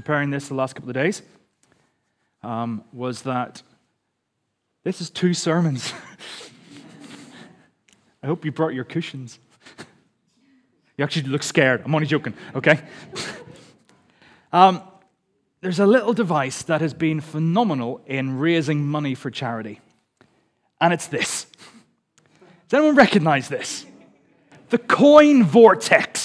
preparing this the last couple of days um, was that this is two sermons. I hope you brought your cushions. You actually look scared. I'm only joking, okay? um, there's a little device that has been phenomenal in raising money for charity, and it's this. Does anyone recognize this? The coin vortex.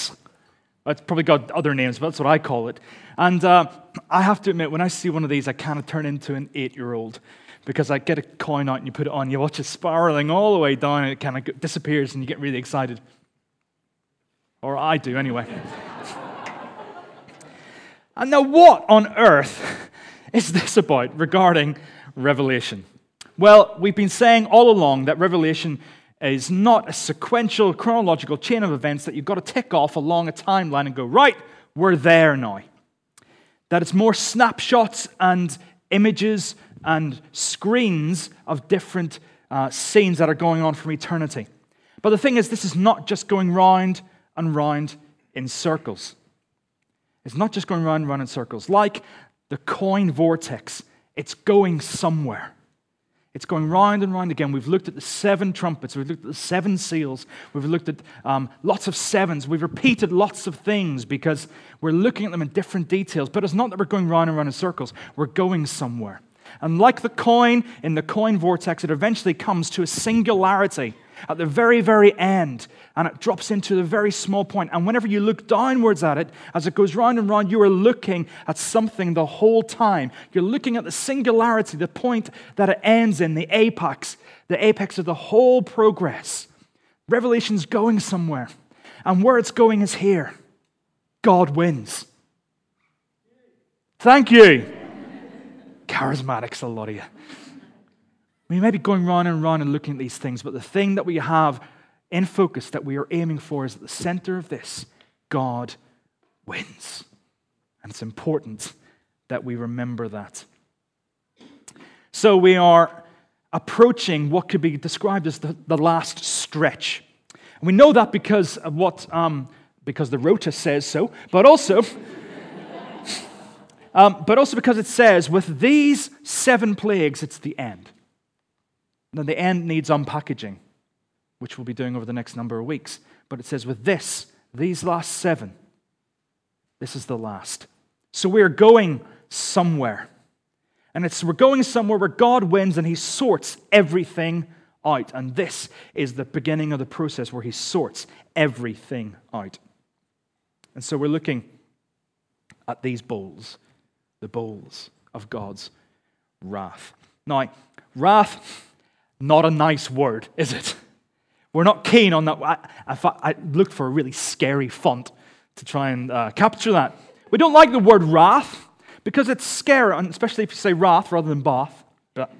It's probably got other names, but that's what I call it. And uh, I have to admit, when I see one of these, I kind of turn into an eight year old because I get a coin out and you put it on, you watch it spiraling all the way down, and it kind of disappears, and you get really excited. Or I do, anyway. and now, what on earth is this about regarding Revelation? Well, we've been saying all along that Revelation is not a sequential, chronological chain of events that you've got to tick off along a timeline and go, right, we're there now. That it's more snapshots and images and screens of different uh, scenes that are going on from eternity. But the thing is, this is not just going round and round in circles. It's not just going round and round in circles. Like the coin vortex, it's going somewhere. It's going round and round again. We've looked at the seven trumpets. We've looked at the seven seals. We've looked at um, lots of sevens. We've repeated lots of things because we're looking at them in different details. But it's not that we're going round and round in circles. We're going somewhere. And like the coin in the coin vortex, it eventually comes to a singularity at the very, very end, and it drops into the very small point. And whenever you look downwards at it, as it goes round and round, you are looking at something the whole time. You're looking at the singularity, the point that it ends in, the apex, the apex of the whole progress. Revelation's going somewhere, and where it's going is here. God wins. Thank you. Charismatics, a lot of you. We may be going round and round and looking at these things, but the thing that we have in focus that we are aiming for is at the center of this God wins. And it's important that we remember that. So we are approaching what could be described as the, the last stretch. And we know that because of what, um, because the rota says so, but also, um, but also because it says, with these seven plagues, it's the end. Then the end needs unpackaging, which we'll be doing over the next number of weeks. But it says, with this, these last seven, this is the last. So we're going somewhere. And it's we're going somewhere where God wins and He sorts everything out. And this is the beginning of the process where He sorts everything out. And so we're looking at these bowls, the bowls of God's wrath. Now, wrath not a nice word, is it? We're not keen on that. I, I looked for a really scary font to try and uh, capture that. We don't like the word wrath because it's scary, especially if you say wrath rather than bath.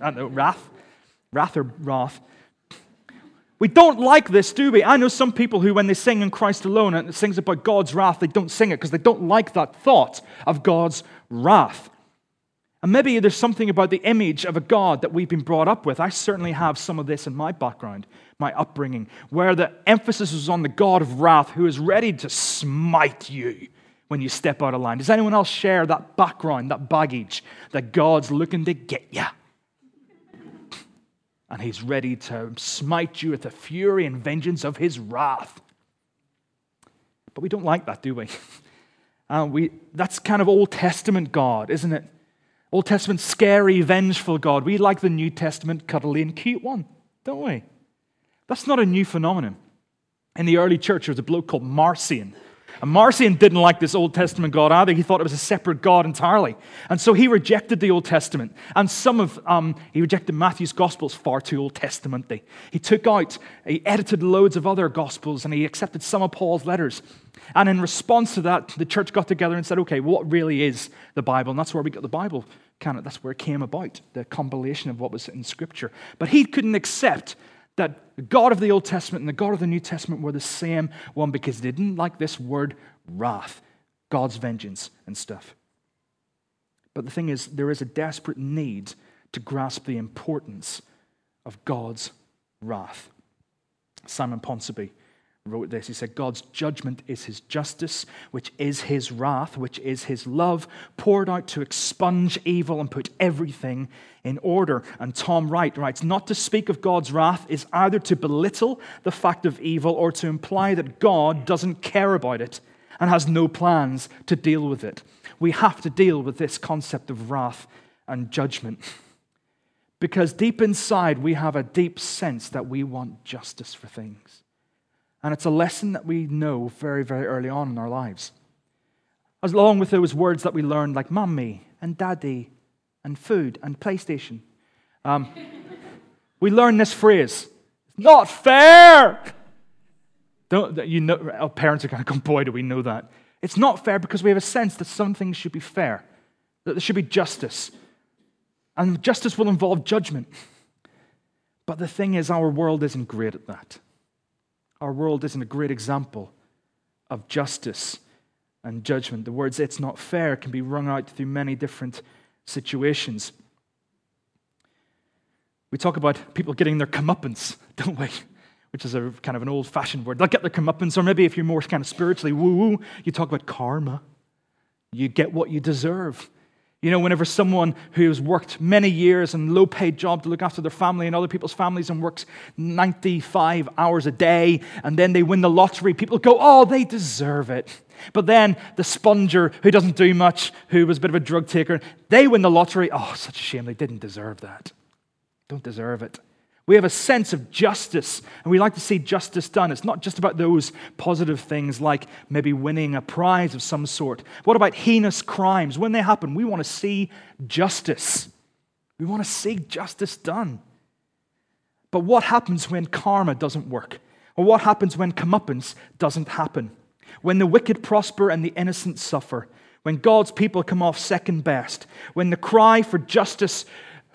I know wrath, wrath or wrath. We don't like this, do we? I know some people who, when they sing in Christ alone and it sings about God's wrath, they don't sing it because they don't like that thought of God's wrath. And maybe there's something about the image of a God that we've been brought up with. I certainly have some of this in my background, my upbringing, where the emphasis was on the God of wrath who is ready to smite you when you step out of line. Does anyone else share that background, that baggage, that God's looking to get you? And he's ready to smite you with the fury and vengeance of his wrath. But we don't like that, do we? Uh, we that's kind of Old Testament God, isn't it? Old Testament, scary, vengeful God. We like the New Testament, cuddly and cute one, don't we? That's not a new phenomenon. In the early church, there was a bloke called Marcion. And Marcion didn't like this Old Testament God either. He thought it was a separate God entirely. And so he rejected the Old Testament. And some of, um, he rejected Matthew's Gospels far too Old Testamenty. He took out, he edited loads of other Gospels, and he accepted some of Paul's letters. And in response to that, the church got together and said, okay, what really is the Bible? And that's where we got the Bible of, that's where it came about, the compilation of what was in Scripture. But he couldn't accept that the God of the Old Testament and the God of the New Testament were the same one because they didn't like this word wrath, God's vengeance and stuff. But the thing is, there is a desperate need to grasp the importance of God's wrath. Simon Ponsonby wrote this. He said, God's judgment is his justice, which is his wrath, which is his love, poured out to expunge evil and put everything in order. And Tom Wright writes, Not to speak of God's wrath is either to belittle the fact of evil or to imply that God doesn't care about it and has no plans to deal with it. We have to deal with this concept of wrath and judgment. Because deep inside, we have a deep sense that we want justice for things. And it's a lesson that we know very, very early on in our lives. As long with those words that we learned, like mummy and daddy and food and PlayStation, um, we learn this phrase it's not fair. Don't, you know, our parents are going to go, boy, do we know that. It's not fair because we have a sense that some things should be fair, that there should be justice. And justice will involve judgment. But the thing is, our world isn't great at that our world isn't a great example of justice and judgment. The words it's not fair can be wrung out through many different situations. We talk about people getting their comeuppance, don't we? Which is a kind of an old fashioned word. They'll get their comeuppance, or maybe if you're more kind of spiritually woo woo, you talk about karma. You get what you deserve. You know, whenever someone who's worked many years in low paid job to look after their family and other people's families and works 95 hours a day, and then they win the lottery, people go, oh, they deserve it. But then the sponger who doesn't do much, who was a bit of a drug taker, they win the lottery. Oh, such a shame. They didn't deserve that. Don't deserve it. We have a sense of justice, and we like to see justice done. It's not just about those positive things like maybe winning a prize of some sort. What about heinous crimes? When they happen, we want to see justice. We want to see justice done. But what happens when karma doesn't work? Or what happens when comeuppance doesn't happen? When the wicked prosper and the innocent suffer? When God's people come off second best? When the cry for justice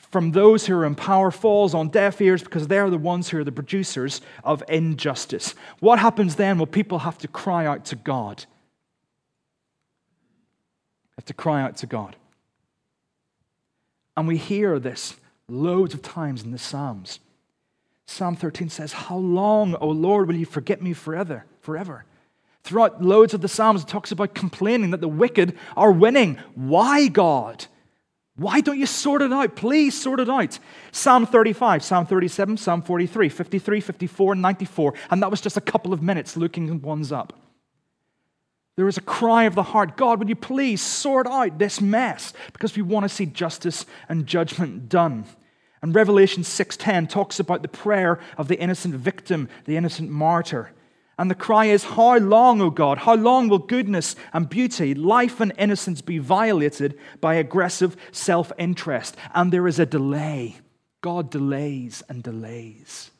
from those who are in power falls on deaf ears because they're the ones who are the producers of injustice. What happens then? Well, people have to cry out to God. Have to cry out to God. And we hear this loads of times in the Psalms. Psalm 13 says, How long, O Lord, will you forget me forever? Forever. Throughout loads of the Psalms, it talks about complaining that the wicked are winning. Why, God? Why don't you sort it out? Please sort it out. Psalm 35, Psalm 37, Psalm 43, 53, 54, 94. And that was just a couple of minutes looking ones up. There is a cry of the heart God, would you please sort out this mess? Because we want to see justice and judgment done. And Revelation 6:10 talks about the prayer of the innocent victim, the innocent martyr. And the cry is, How long, O God? How long will goodness and beauty, life and innocence be violated by aggressive self interest? And there is a delay. God delays and delays.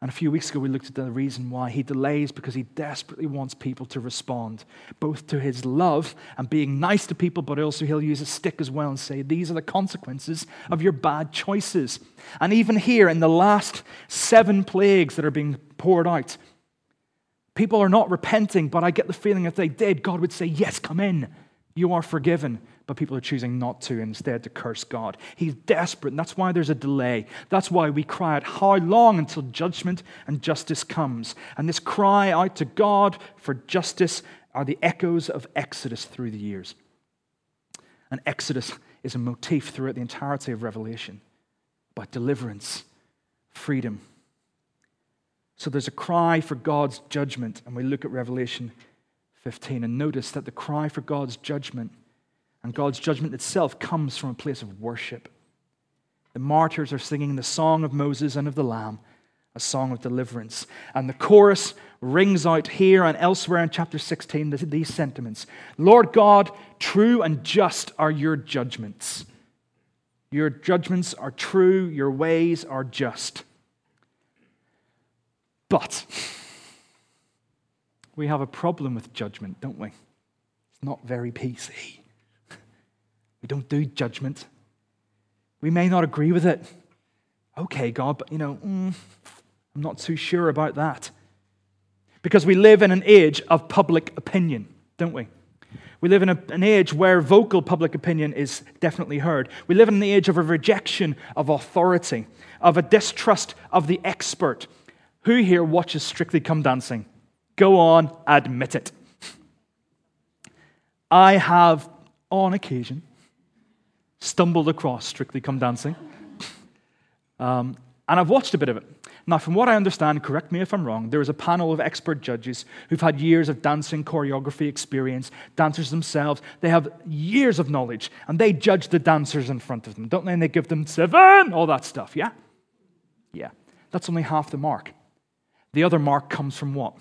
And a few weeks ago, we looked at the reason why he delays because he desperately wants people to respond, both to his love and being nice to people, but also he'll use a stick as well and say, These are the consequences of your bad choices. And even here, in the last seven plagues that are being poured out, People are not repenting, but I get the feeling if they did, God would say, Yes, come in. You are forgiven. But people are choosing not to, instead to curse God. He's desperate, and that's why there's a delay. That's why we cry out, How long until judgment and justice comes? And this cry out to God for justice are the echoes of Exodus through the years. And Exodus is a motif throughout the entirety of Revelation about deliverance, freedom, so there's a cry for God's judgment, and we look at Revelation 15 and notice that the cry for God's judgment and God's judgment itself comes from a place of worship. The martyrs are singing the song of Moses and of the Lamb, a song of deliverance. And the chorus rings out here and elsewhere in chapter 16 these sentiments Lord God, true and just are your judgments. Your judgments are true, your ways are just. But we have a problem with judgment, don't we? It's not very PC. We don't do judgment. We may not agree with it. Okay, God, but you know, mm, I'm not too sure about that. Because we live in an age of public opinion, don't we? We live in a, an age where vocal public opinion is definitely heard. We live in the age of a rejection of authority, of a distrust of the expert, Who here watches Strictly Come Dancing? Go on, admit it. I have, on occasion, stumbled across Strictly Come Dancing. Um, and I've watched a bit of it. Now, from what I understand, correct me if I'm wrong, there is a panel of expert judges who've had years of dancing choreography experience, dancers themselves. They have years of knowledge, and they judge the dancers in front of them, don't they? And they give them seven, all that stuff, yeah? Yeah. That's only half the mark. The other mark comes from what?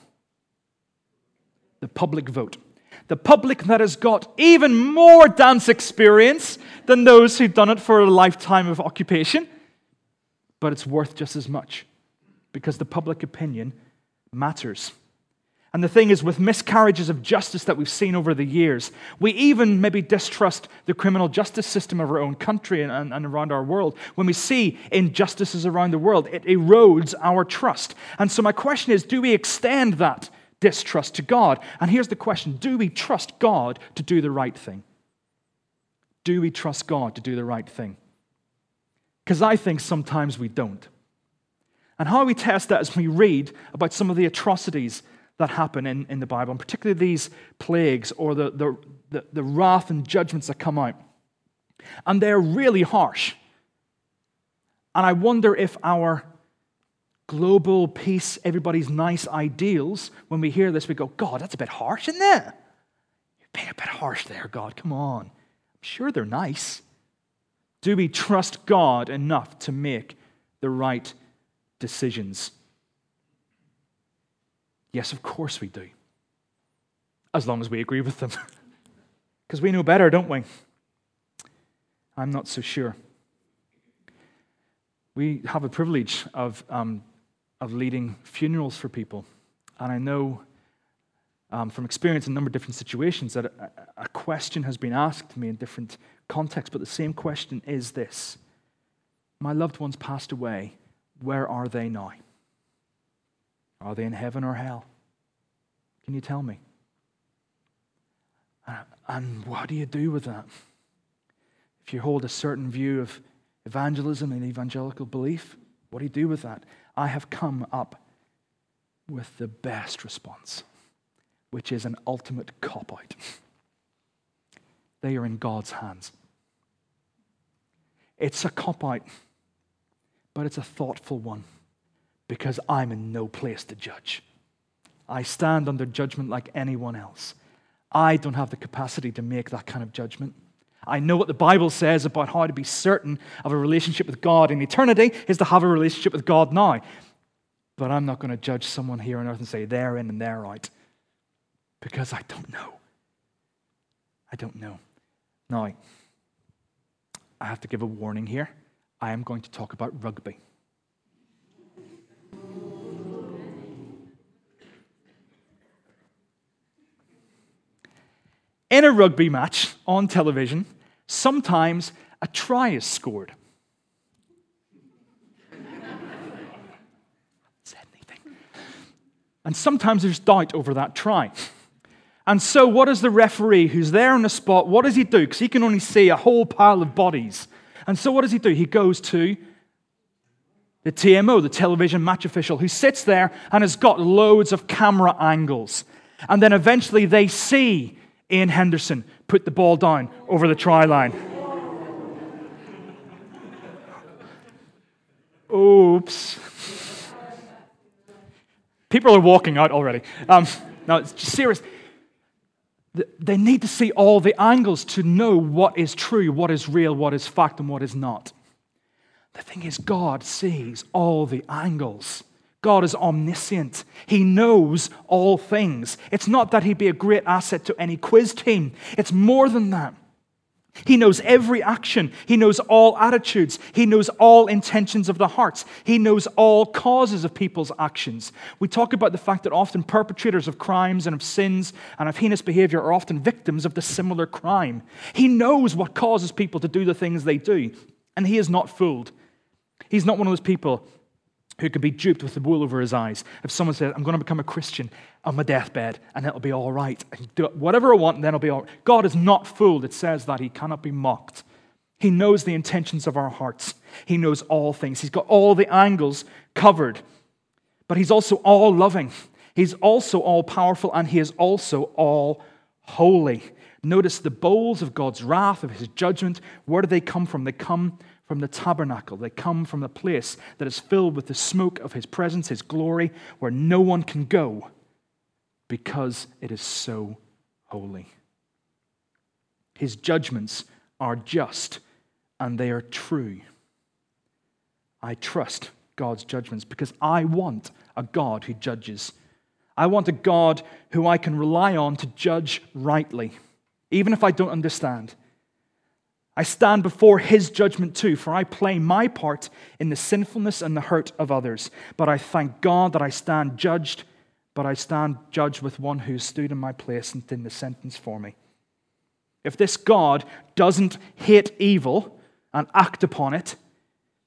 The public vote. The public that has got even more dance experience than those who've done it for a lifetime of occupation, but it's worth just as much because the public opinion matters. And the thing is, with miscarriages of justice that we've seen over the years, we even maybe distrust the criminal justice system of our own country and, and, and, around our world. When we see injustices around the world, it erodes our trust. And so, my question is do we extend that distrust to God? And here's the question Do we trust God to do the right thing? Do we trust God to do the right thing? Because I think sometimes we don't. And how we test that is we read about some of the atrocities that happen in, in the Bible, and particularly these plagues or the, the, the, the wrath and judgments that come out. And they're really harsh. And I wonder if our global peace, everybody's nice ideals, when we hear this, we go, God, that's a bit harsh, isn't it? You're being a bit harsh there, God. Come on. I'm sure they're nice. Do we trust God enough to make the right decisions? Yes, of course we do. As long as we agree with them. Because we know better, don't we? I'm not so sure. We have a privilege of, um, of leading funerals for people. And I know um, from experience in a number of different situations that a, a question has been asked to me in different contexts, but the same question is this My loved ones passed away. Where are they now? Are they in heaven or hell? Can you tell me? And what do you do with that? If you hold a certain view of evangelism and evangelical belief, what do you do with that? I have come up with the best response, which is an ultimate cop out. They are in God's hands. It's a cop out but it's a thoughtful one because I'm in no place to judge. I stand under judgment like anyone else. I don't have the capacity to make that kind of judgment. I know what the Bible says about how to be certain of a relationship with God in eternity is to have a relationship with God now. But I'm not going to judge someone here on earth and say they're in and they're out because I don't know. I don't know. Now, I have to give a warning here. I am going to talk about rugby. In a rugby match on television, sometimes a try is scored. Said anything. And sometimes there's doubt over that try. And so, what does the referee who's there on the spot, what does he do? Because he can only see a whole pile of bodies. And so what does he do? He goes to the TMO, the television match official, who sits there and has got loads of camera angles. And then eventually they see Ian Henderson put the ball down over the try line. Oops. People are walking out already. Um, no, it's serious. They need to see all the angles to know what is true, what is real, what is fact, and what is not. The thing is, God sees all the angles. God is omniscient. He knows all things. It's not that he'd be a great asset to any quiz team, it's more than that. He knows every action. He knows all attitudes. He knows all intentions of the hearts. He knows all causes of people's actions. We talk about the fact that often perpetrators of crimes and of sins and of heinous behavior are often victims of the similar crime. He knows what causes people to do the things they do, and he is not fooled. He's not one of those people who can be duped with the wool over his eyes. If someone says, I'm going to become a Christian on my deathbed and it'll be all right, and do whatever I want, and then it'll be all right. God is not fooled. It says that he cannot be mocked. He knows the intentions of our hearts, he knows all things, he's got all the angles covered. but He's also all loving. He's also all powerful, and He is also all holy. Notice the bowls of God's wrath, of His judgment. Where do they come from? They come from the tabernacle. They come from the place that is filled with the smoke of His presence, His glory, where no one can go because it is so holy. His judgments are just and they are true. I trust God's judgments because I want a God who judges. I want a God who I can rely on to judge rightly, even if I don't understand. I stand before his judgment too, for I play my part in the sinfulness and the hurt of others. But I thank God that I stand judged, but I stand judged with one who stood in my place and did the sentence for me. If this God doesn't hate evil and act upon it,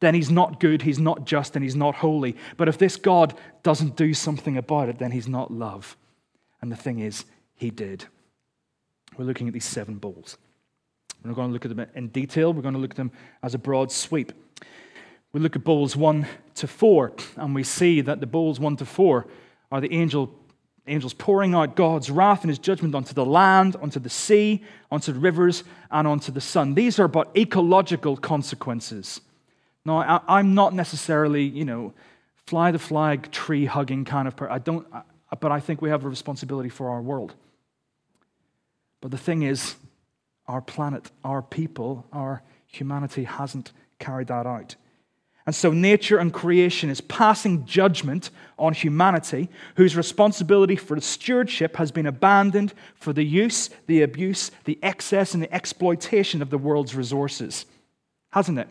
then he's not good, he's not just, and he's not holy. But if this God doesn't do something about it, then he's not love. And the thing is, he did. We're looking at these seven bowls. We're not going to look at them in detail, we're going to look at them as a broad sweep. We look at bowls 1 to 4, and we see that the bowls 1 to 4 are the angel angels pouring out God's wrath and his judgment onto the land, onto the sea, onto the rivers, and onto the sun. These are but ecological consequences. Now, I, am not necessarily, you know, fly the flag, tree hugging kind of person. I don't, but I think we have a responsibility for our world. But the thing is, our planet, our people, our humanity hasn't carried that out. And so nature and creation is passing judgment on humanity, whose responsibility for the stewardship has been abandoned for the use, the abuse, the excess, and the exploitation of the world's resources. Hasn't it?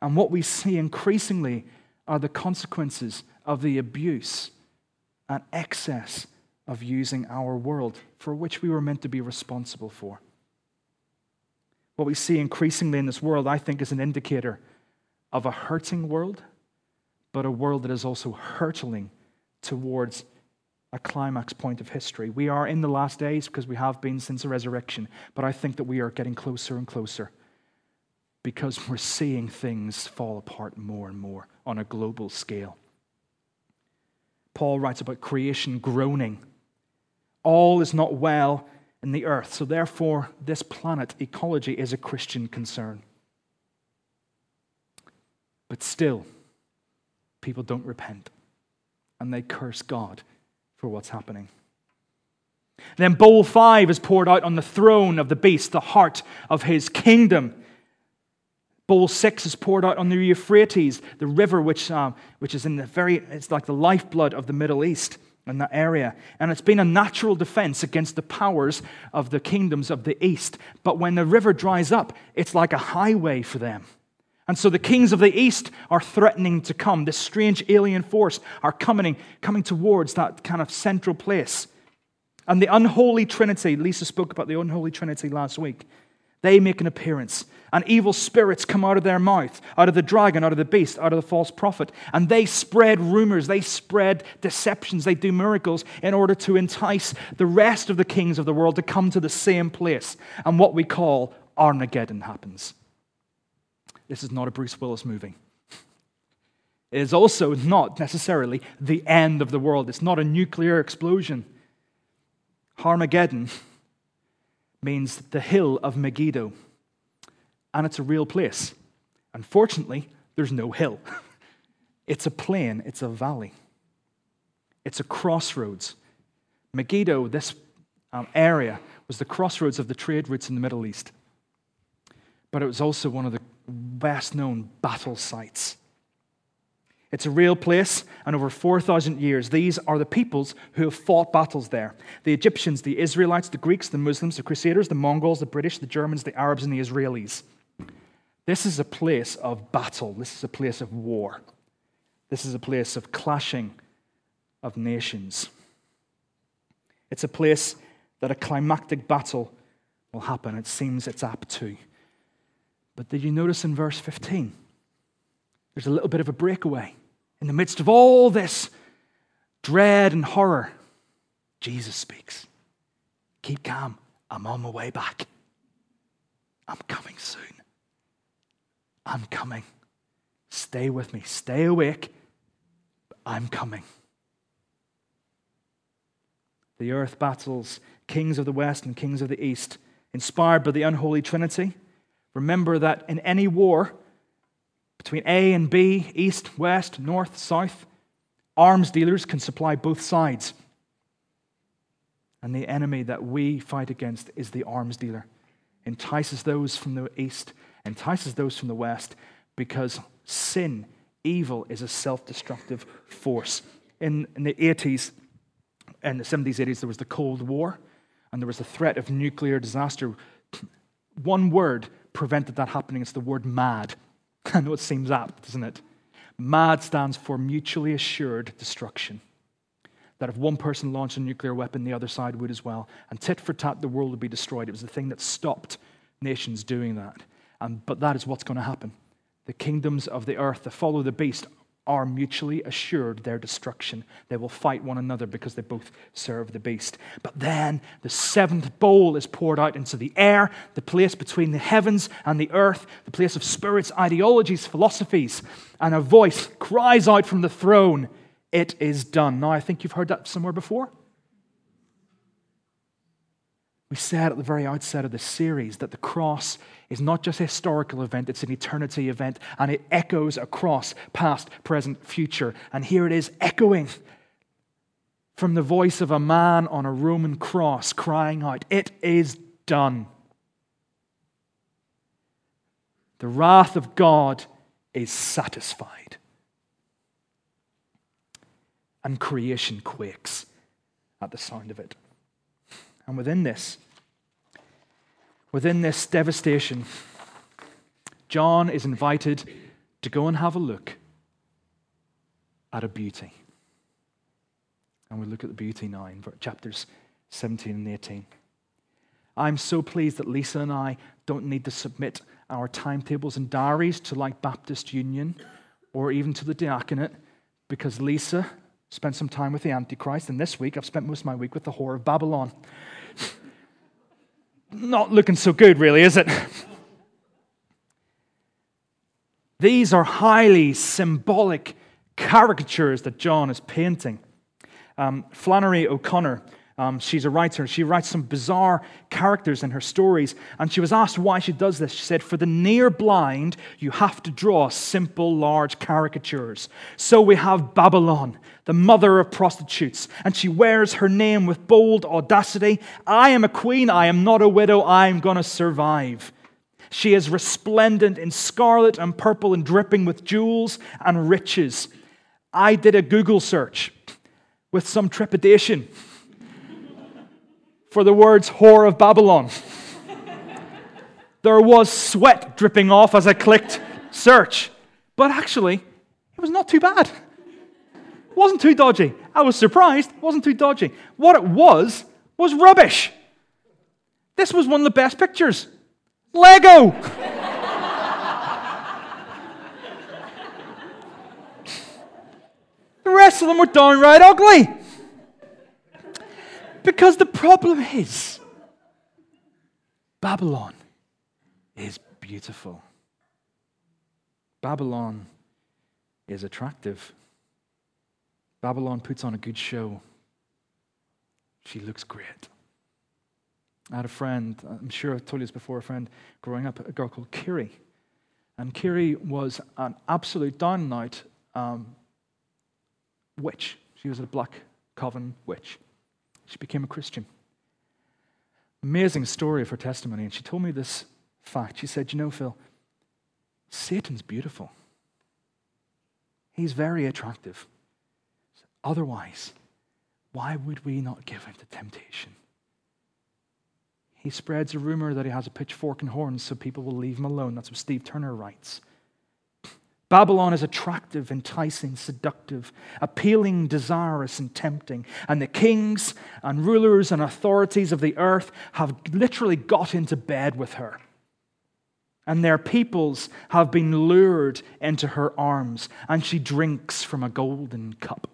And what we see increasingly are the consequences of the abuse and excess of using our world for which we were meant to be responsible for. What we see increasingly in this world, I think, is an indicator of a hurting world, but a world that is also hurtling towards a climax point of history. We are in the last days because we have been since the resurrection, but I think that we are getting closer and closer because we're seeing things fall apart more and more on a global scale. Paul writes about creation groaning. All is not well in the earth, so therefore, this planet ecology is a Christian concern. But still, people don't repent and they curse God for what's happening. Then bowl five is poured out on the throne of the beast, the heart of his kingdom. Bowl six is poured out on the Euphrates, the river which, uh, which is in the very, it's like the lifeblood of the Middle East in that area. And it's been a natural defense against the powers of the kingdoms of the East. But when the river dries up, it's like a highway for them. And so the kings of the east are threatening to come. This strange alien force are coming, coming towards that kind of central place. And the unholy trinity, Lisa spoke about the unholy trinity last week, they make an appearance. And evil spirits come out of their mouth, out of the dragon, out of the beast, out of the false prophet. And they spread rumors, they spread deceptions, they do miracles in order to entice the rest of the kings of the world to come to the same place. And what we call Armageddon happens. This is not a Bruce Willis movie. It is also not necessarily the end of the world. It's not a nuclear explosion. Armageddon means the hill of Megiddo, and it's a real place. Unfortunately, there's no hill. It's a plain, it's a valley, it's a crossroads. Megiddo, this um, area, was the crossroads of the trade routes in the Middle East, but it was also one of the best known battle sites. It's a real place, and over 4,000 years, these are the peoples who have fought battles there the Egyptians, the Israelites, the Greeks, the Muslims, the Crusaders, the Mongols, the British, the Germans, the Arabs, and the Israelis. This is a place of battle. This is a place of war. This is a place of clashing of nations. It's a place that a climactic battle will happen. It seems it's apt to. But did you notice in verse 15? There's a little bit of a breakaway. In the midst of all this dread and horror, Jesus speaks. Keep calm. I'm on my way back. I'm coming soon. I'm coming. Stay with me. Stay awake. I'm coming. The earth battles kings of the west and kings of the east, inspired by the unholy trinity. Remember that in any war between A and B, east, west, north, south, arms dealers can supply both sides. And the enemy that we fight against is the arms dealer. Entices those from the east, entices those from the west, because sin, evil, is a self destructive force. In, in the 80s, in the 70s, 80s, there was the Cold War, and there was the threat of nuclear disaster. One word prevented that happening. It's the word mad. I know it seems apt, doesn't it? MAD stands for mutually assured destruction. That if one person launched a nuclear weapon, the other side would as well. And tit for tat, the world would be destroyed. It was the thing that stopped nations doing that. Um, but that is what's going to happen. The kingdoms of the earth that follow the beast are mutually assured their destruction. They will fight one another because they both serve the beast. But then the seventh bowl is poured out into the air, the place between the heavens and the earth, the place of spirits, ideologies, philosophies, and a voice cries out from the throne, It is done. Now, I think you've heard that somewhere before. We said at the very outset of the series that the cross is not just a historical event, it's an eternity event, and it echoes across past, present, future. And here it is echoing from the voice of a man on a Roman cross crying out, It is done. The wrath of God is satisfied. And creation quakes at the sound of it. And within this, within this devastation, John is invited to go and have a look at a beauty. And we look at the beauty now in chapters 17 and 18. I'm so pleased that Lisa and I don't need to submit our timetables and diaries to like Baptist Union or even to the diaconate because Lisa spent some time with the Antichrist, and this week I've spent most of my week with the whore of Babylon not looking so good, really, is it? These are highly symbolic caricatures that John is painting. Um, Flannery O'Connor, um, she's a writer. She writes some bizarre characters in her stories. And she was asked why she does this. She said, For the near blind, you have to draw simple, large caricatures. So we have Babylon, the mother of prostitutes, and she wears her name with bold audacity I am a queen, I am not a widow, I am going to survive. She is resplendent in scarlet and purple and dripping with jewels and riches. I did a Google search with some trepidation for the words whore of Babylon. there was sweat dripping off as I clicked search, but actually, it was not too bad It wasn't too dodgy. I was surprised. It wasn't too dodgy. What it was, was rubbish. This was one of the best pictures. Lego! the rest of them were downright ugly. Because the problem is, Babylon is beautiful. Babylon is attractive. Babylon puts on a good show. She looks great. I had a friend, I'm sure I've told you this before, a friend growing up, a girl called Kiri. And Kiri was an absolute down out um, witch. She was a black coven witch. She became a Christian. Amazing story of her testimony. And she told me this fact. She said, You know, Phil, Satan's beautiful. He's very attractive. Otherwise, why would we not give him to temptation? He spreads a rumor that he has a pitchfork and horns so people will leave him alone. That's what Steve Turner writes. Babylon is attractive, enticing, seductive, appealing, desirous, and tempting. And the kings and rulers and authorities of the earth have literally got into bed with her. And their peoples have been lured into her arms, and she drinks from a golden cup.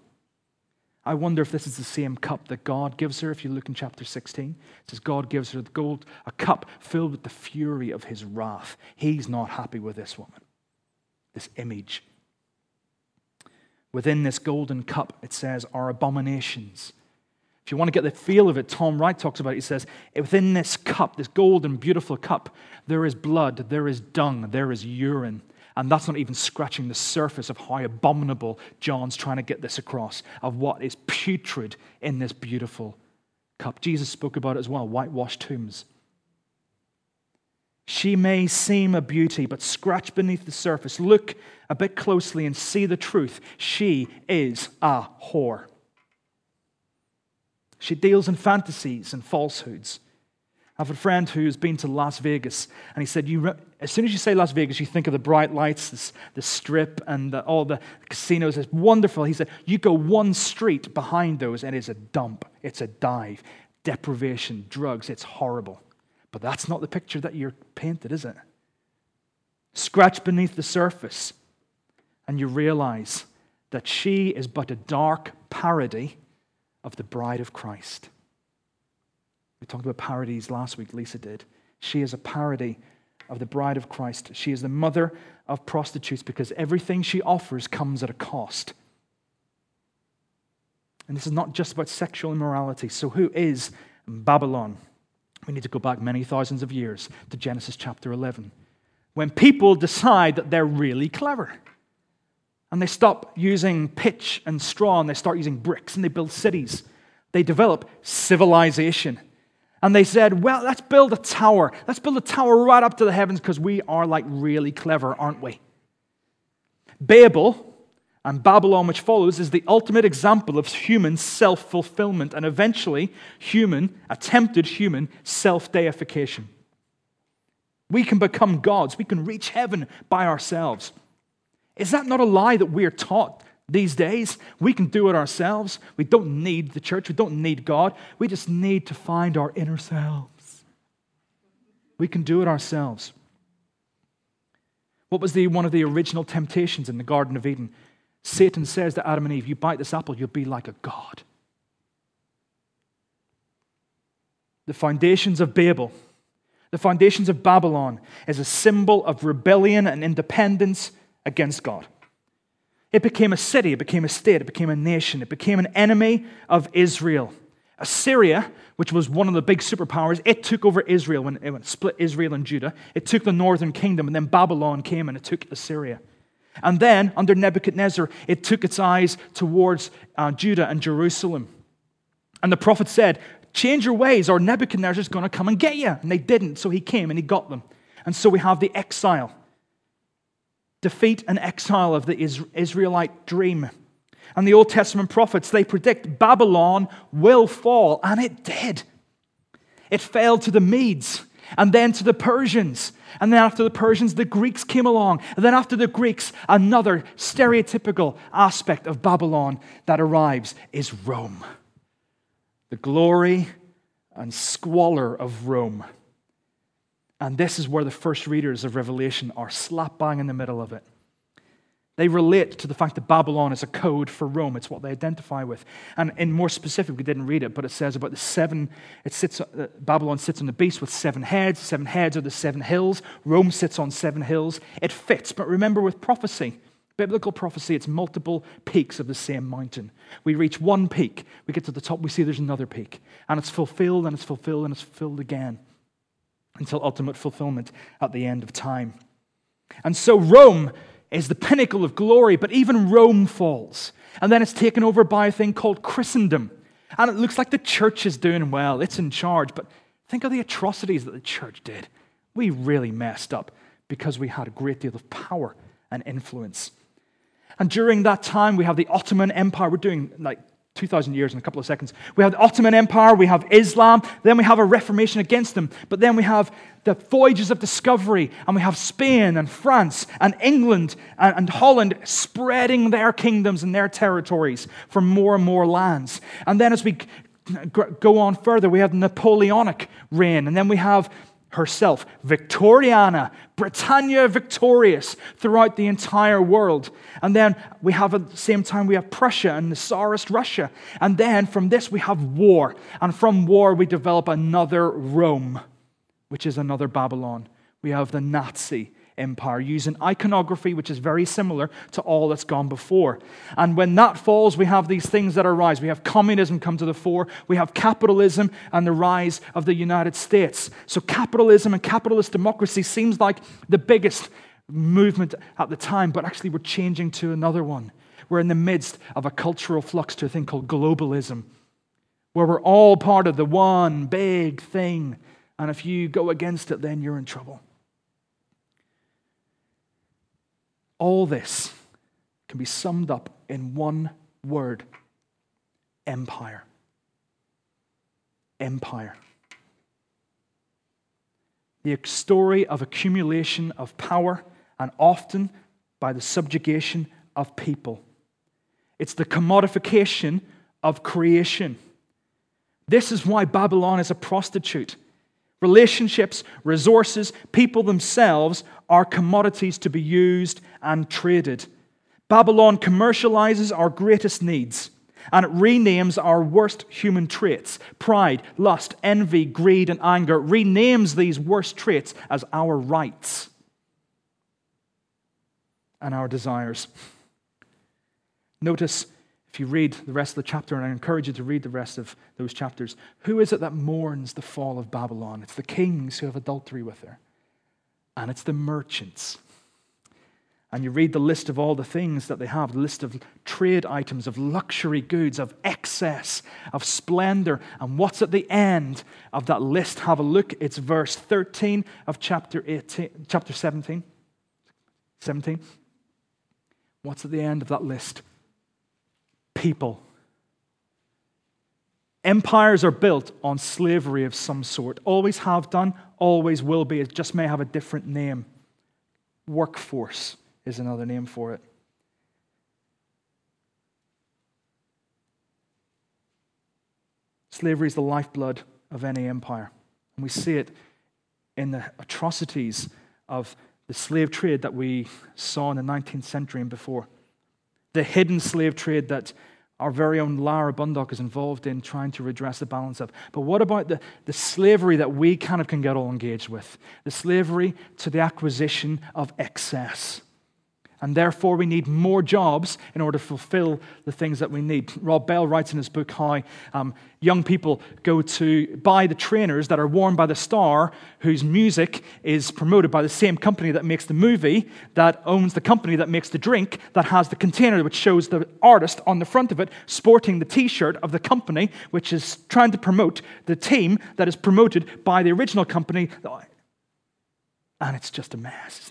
I wonder if this is the same cup that God gives her. If you look in chapter 16, it says God gives her the gold, a cup filled with the fury of his wrath. He's not happy with this woman, this image. Within this golden cup, it says, are abominations. If you want to get the feel of it, Tom Wright talks about it. He says, Within this cup, this golden, beautiful cup, there is blood, there is dung, there is urine. And that's not even scratching the surface of how abominable John's trying to get this across, of what is putrid in this beautiful cup. Jesus spoke about it as well whitewashed tombs. She may seem a beauty, but scratch beneath the surface. Look a bit closely and see the truth. She is a whore. She deals in fantasies and falsehoods. I have a friend who's been to Las Vegas, and he said, you, as soon as you say Las Vegas, you think of the bright lights, this, the strip, and the, all the casinos. It's wonderful. He said, you go one street behind those, and it's a dump, it's a dive, deprivation, drugs. It's horrible. But that's not the picture that you're painted, is it? Scratch beneath the surface, and you realize that she is but a dark parody of the bride of Christ. We talked about parodies last week, Lisa did. She is a parody of the bride of Christ. She is the mother of prostitutes because everything she offers comes at a cost. And this is not just about sexual immorality. So, who is Babylon? We need to go back many thousands of years to Genesis chapter 11, when people decide that they're really clever. And they stop using pitch and straw and they start using bricks and they build cities. They develop civilization. And they said, well, let's build a tower. Let's build a tower right up to the heavens because we are like really clever, aren't we? Babel and Babylon, which follows, is the ultimate example of human self fulfillment and eventually human, attempted human self deification. We can become gods, we can reach heaven by ourselves. Is that not a lie that we're taught these days? We can do it ourselves. We don't need the church, we don't need God. We just need to find our inner selves. We can do it ourselves. What was the, one of the original temptations in the Garden of Eden? Satan says to Adam and Eve, You bite this apple, you'll be like a God. The foundations of Babel, the foundations of Babylon, is a symbol of rebellion and independence against God. It became a city, it became a state, it became a nation, it became an enemy of Israel. Assyria, which was one of the big superpowers, it took over Israel when it split Israel and Judah. It took the northern kingdom, and then Babylon came and it took Assyria. And then, under Nebuchadnezzar, it took its eyes towards uh, Judah and Jerusalem. And the prophet said, Change your ways, or Nebuchadnezzar's going to come and get you. And they didn't, so he came and he got them. And so we have the exile defeat and exile of the Israelite dream. And the Old Testament prophets, they predict Babylon will fall, and it did. It fell to the Medes, and then to the Persians, and then after the Persians, the Greeks came along. And then after the Greeks, another stereotypical aspect of Babylon that arrives is Rome. The glory and squalor of Rome. And this is where the first readers of Revelation are slap bang in the middle of it. They relate to the fact that Babylon is a code for Rome. It's what they identify with. And in more specific, we didn't read it, but it says about the seven, it sits, uh, Babylon sits on the beast with seven heads. Seven heads are the seven hills. Rome sits on seven hills. It fits. But remember, with prophecy, biblical prophecy, it's multiple peaks of the same mountain. We reach one peak, we get to the top, we see there's another peak. And it's fulfilled, and it's fulfilled, and it's fulfilled again until ultimate fulfillment at the end of time. And so Rome is the pinnacle of glory, but even Rome falls. And then it's taken over by a thing called Christendom. And it looks like the church is doing well, it's in charge, but think of the atrocities that the church did. We really messed up because we had a great deal of power and influence. And during that time, we have the Ottoman Empire. We're doing like 2,000 years in a couple of seconds. We have the Ottoman Empire, we have Islam, then we have a reformation against them, but then we have the voyages of discovery, and we have Spain and France and England and, and Holland spreading their kingdoms and their territories for more and more lands. And then as we go on further, we have the Napoleonic reign, and then we have herself, Victoriana, Britannia victorious throughout the entire world. And then we have at the same time we have Prussia and the Tsarist Russia. And then from this we have war. And from war we develop another Rome, which is another Babylon. We have the Nazi empire, using iconography, which is very similar to all that's gone before. And when that falls, we have these things that arise. We have communism come to the fore, we have capitalism and the rise of the United States. So, capitalism and capitalist democracy seems like the biggest movement at the time, but actually, we're changing to another one. We're in the midst of a cultural flux to a thing called globalism, where we're all part of the one big thing. And if you go against it, then you're in trouble. All this can be summed up in one word empire. Empire. The story of accumulation of power and often by the subjugation of people. It's the commodification of creation. This is why Babylon is a prostitute. Relationships, resources, people themselves are commodities to be used and traded. Babylon commercializes our greatest needs and it renames our worst human traits pride, lust, envy, greed, and anger. It renames these worst traits as our rights and our desires. Notice if you read the rest of the chapter, and I encourage you to read the rest of those chapters, who is it that mourns the fall of Babylon? It's the kings who have adultery with her, and it's the merchants. And you read the list of all the things that they have the list of trade items, of luxury goods, of excess, of splendor. And what's at the end of that list? Have a look. It's verse 13 of chapter, 18, chapter 17. 17. What's at the end of that list? People. Empires are built on slavery of some sort. Always have done, always will be. It just may have a different name. Workforce is another name for it. Slavery is the lifeblood of any empire. And we see it in the atrocities of the slave trade that we saw in the 19th century and before the hidden slave trade that our very own Lara Bundock is involved in trying to redress the balance of. But what about the, the slavery that we kind of can get all engaged with? The slavery to the acquisition of excess. And therefore, we need more jobs in order to fulfill the things that we need. Rob Bell writes in his book how um, young people go to buy the trainers that are worn by the star, whose music is promoted by the same company that makes the movie, that owns the company that makes the drink, that has the container which shows the artist on the front of it sporting the t shirt of the company, which is trying to promote the team that is promoted by the original company. And it's just a mess,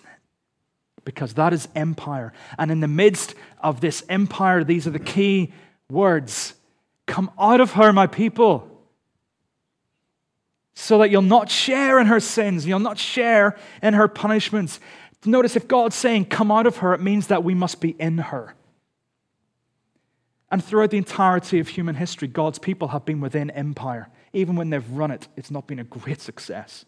because that is empire. And in the midst of this empire, these are the key words Come out of her, my people, so that you'll not share in her sins, you'll not share in her punishments. Notice if God's saying, Come out of her, it means that we must be in her. And throughout the entirety of human history, God's people have been within empire. Even when they've run it, it's not been a great success.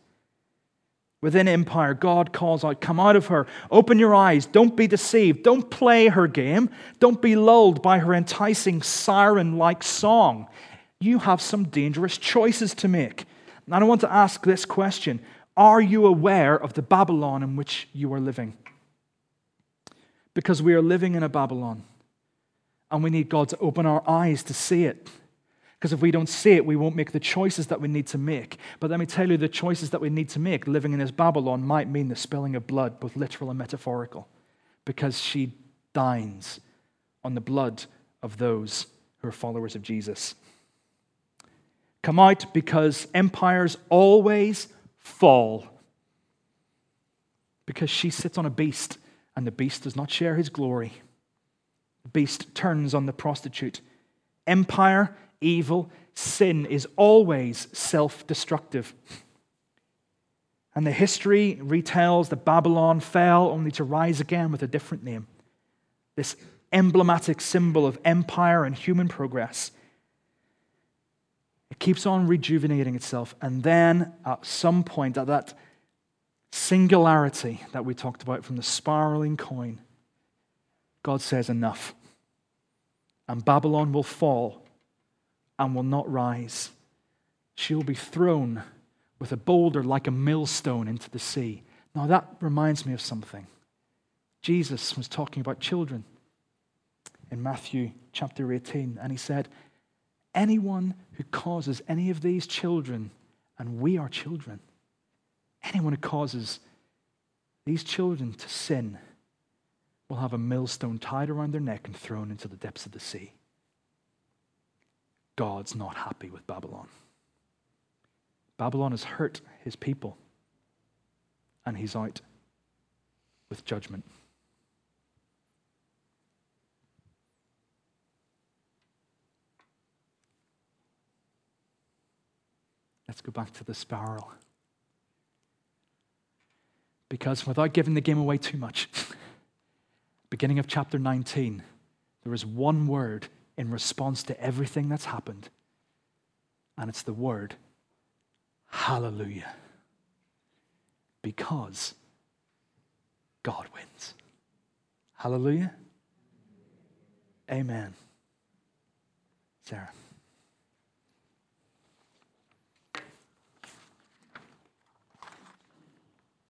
Within empire, God calls out, Come out of her. Open your eyes. Don't be deceived. Don't play her game. Don't be lulled by her enticing siren like song. You have some dangerous choices to make. And I want to ask this question Are you aware of the Babylon in which you are living? Because we are living in a Babylon, and we need God to open our eyes to see it. Because if we don't see it, we won't make the choices that we need to make. But let me tell you, the choices that we need to make living in this Babylon might mean the spilling of blood, both literal and metaphorical, because she dines on the blood of those who are followers of Jesus. Come out because empires always fall. Because she sits on a beast, and the beast does not share his glory. The beast turns on the prostitute. Empire evil, sin is always self destructive. And the history retells that Babylon fell only to rise again with a different name. This emblematic symbol of empire and human progress. It keeps on rejuvenating itself. And then at some point, at that singularity that we talked about from the spiraling coin, God says, Enough. And Babylon will fall and will not rise. She will be thrown with a boulder like a millstone into the sea. Now, that reminds me of something. Jesus was talking about children in Matthew chapter 18, and he said, Anyone who causes any of these children, and we are children, anyone who causes these children to sin will have a millstone tied around their neck and thrown into the depths of the sea. God's not happy with Babylon. Babylon has hurt his people, and he's out with judgment. Let's go back to the spiral. Because without giving the game away too much, beginning of chapter 19, there is one word in response to everything that's happened, and it's the word hallelujah. Because God wins. Hallelujah. Amen. Sarah.